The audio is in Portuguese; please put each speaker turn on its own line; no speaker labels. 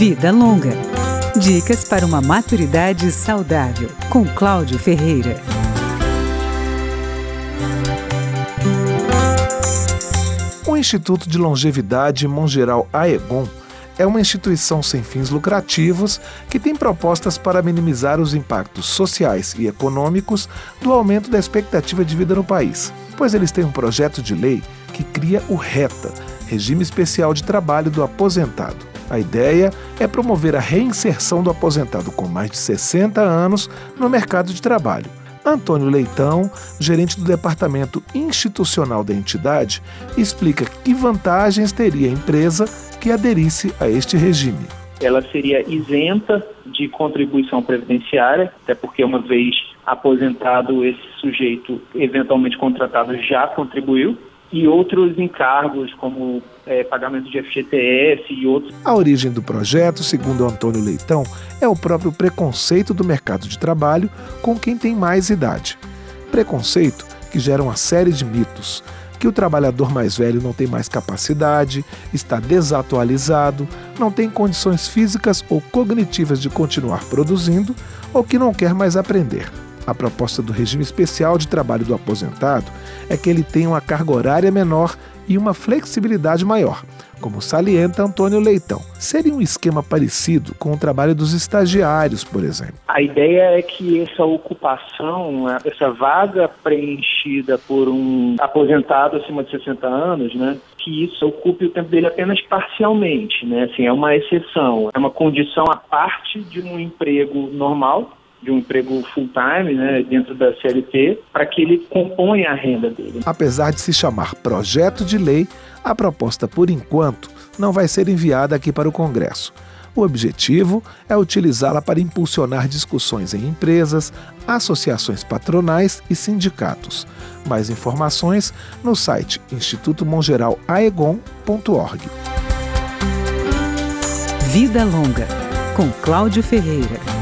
Vida Longa. Dicas para uma maturidade saudável, com Cláudio Ferreira.
O Instituto de Longevidade Mongeral Aegon é uma instituição sem fins lucrativos que tem propostas para minimizar os impactos sociais e econômicos do aumento da expectativa de vida no país, pois eles têm um projeto de lei que cria o RETA, Regime Especial de Trabalho do Aposentado. A ideia é promover a reinserção do aposentado com mais de 60 anos no mercado de trabalho. Antônio Leitão, gerente do departamento institucional da entidade, explica que vantagens teria a empresa que aderisse a este regime.
Ela seria isenta de contribuição previdenciária, até porque uma vez aposentado, esse sujeito eventualmente contratado já contribuiu, e outros encargos, como é, pagamento de FGTS e outros.
A origem do projeto, segundo Antônio Leitão, é o próprio preconceito do mercado de trabalho com quem tem mais idade. Preconceito que gera uma série de mitos que o trabalhador mais velho não tem mais capacidade, está desatualizado, não tem condições físicas ou cognitivas de continuar produzindo ou que não quer mais aprender. A proposta do regime especial de trabalho do aposentado é que ele tenha uma carga horária menor e uma flexibilidade maior, como salienta Antônio Leitão. Seria um esquema parecido com o trabalho dos estagiários, por exemplo.
A ideia é que essa ocupação, essa vaga preenchida por um aposentado acima de 60 anos, né, que isso ocupe o tempo dele apenas parcialmente, né? Assim, é uma exceção, é uma condição à parte de um emprego normal de um emprego full-time, né, dentro da CLT, para que ele componha a renda dele.
Apesar de se chamar projeto de lei, a proposta, por enquanto, não vai ser enviada aqui para o Congresso. O objetivo é utilizá-la para impulsionar discussões em empresas, associações patronais e sindicatos. Mais informações no site institutomongeralaegon.org.
Vida Longa, com Cláudio Ferreira.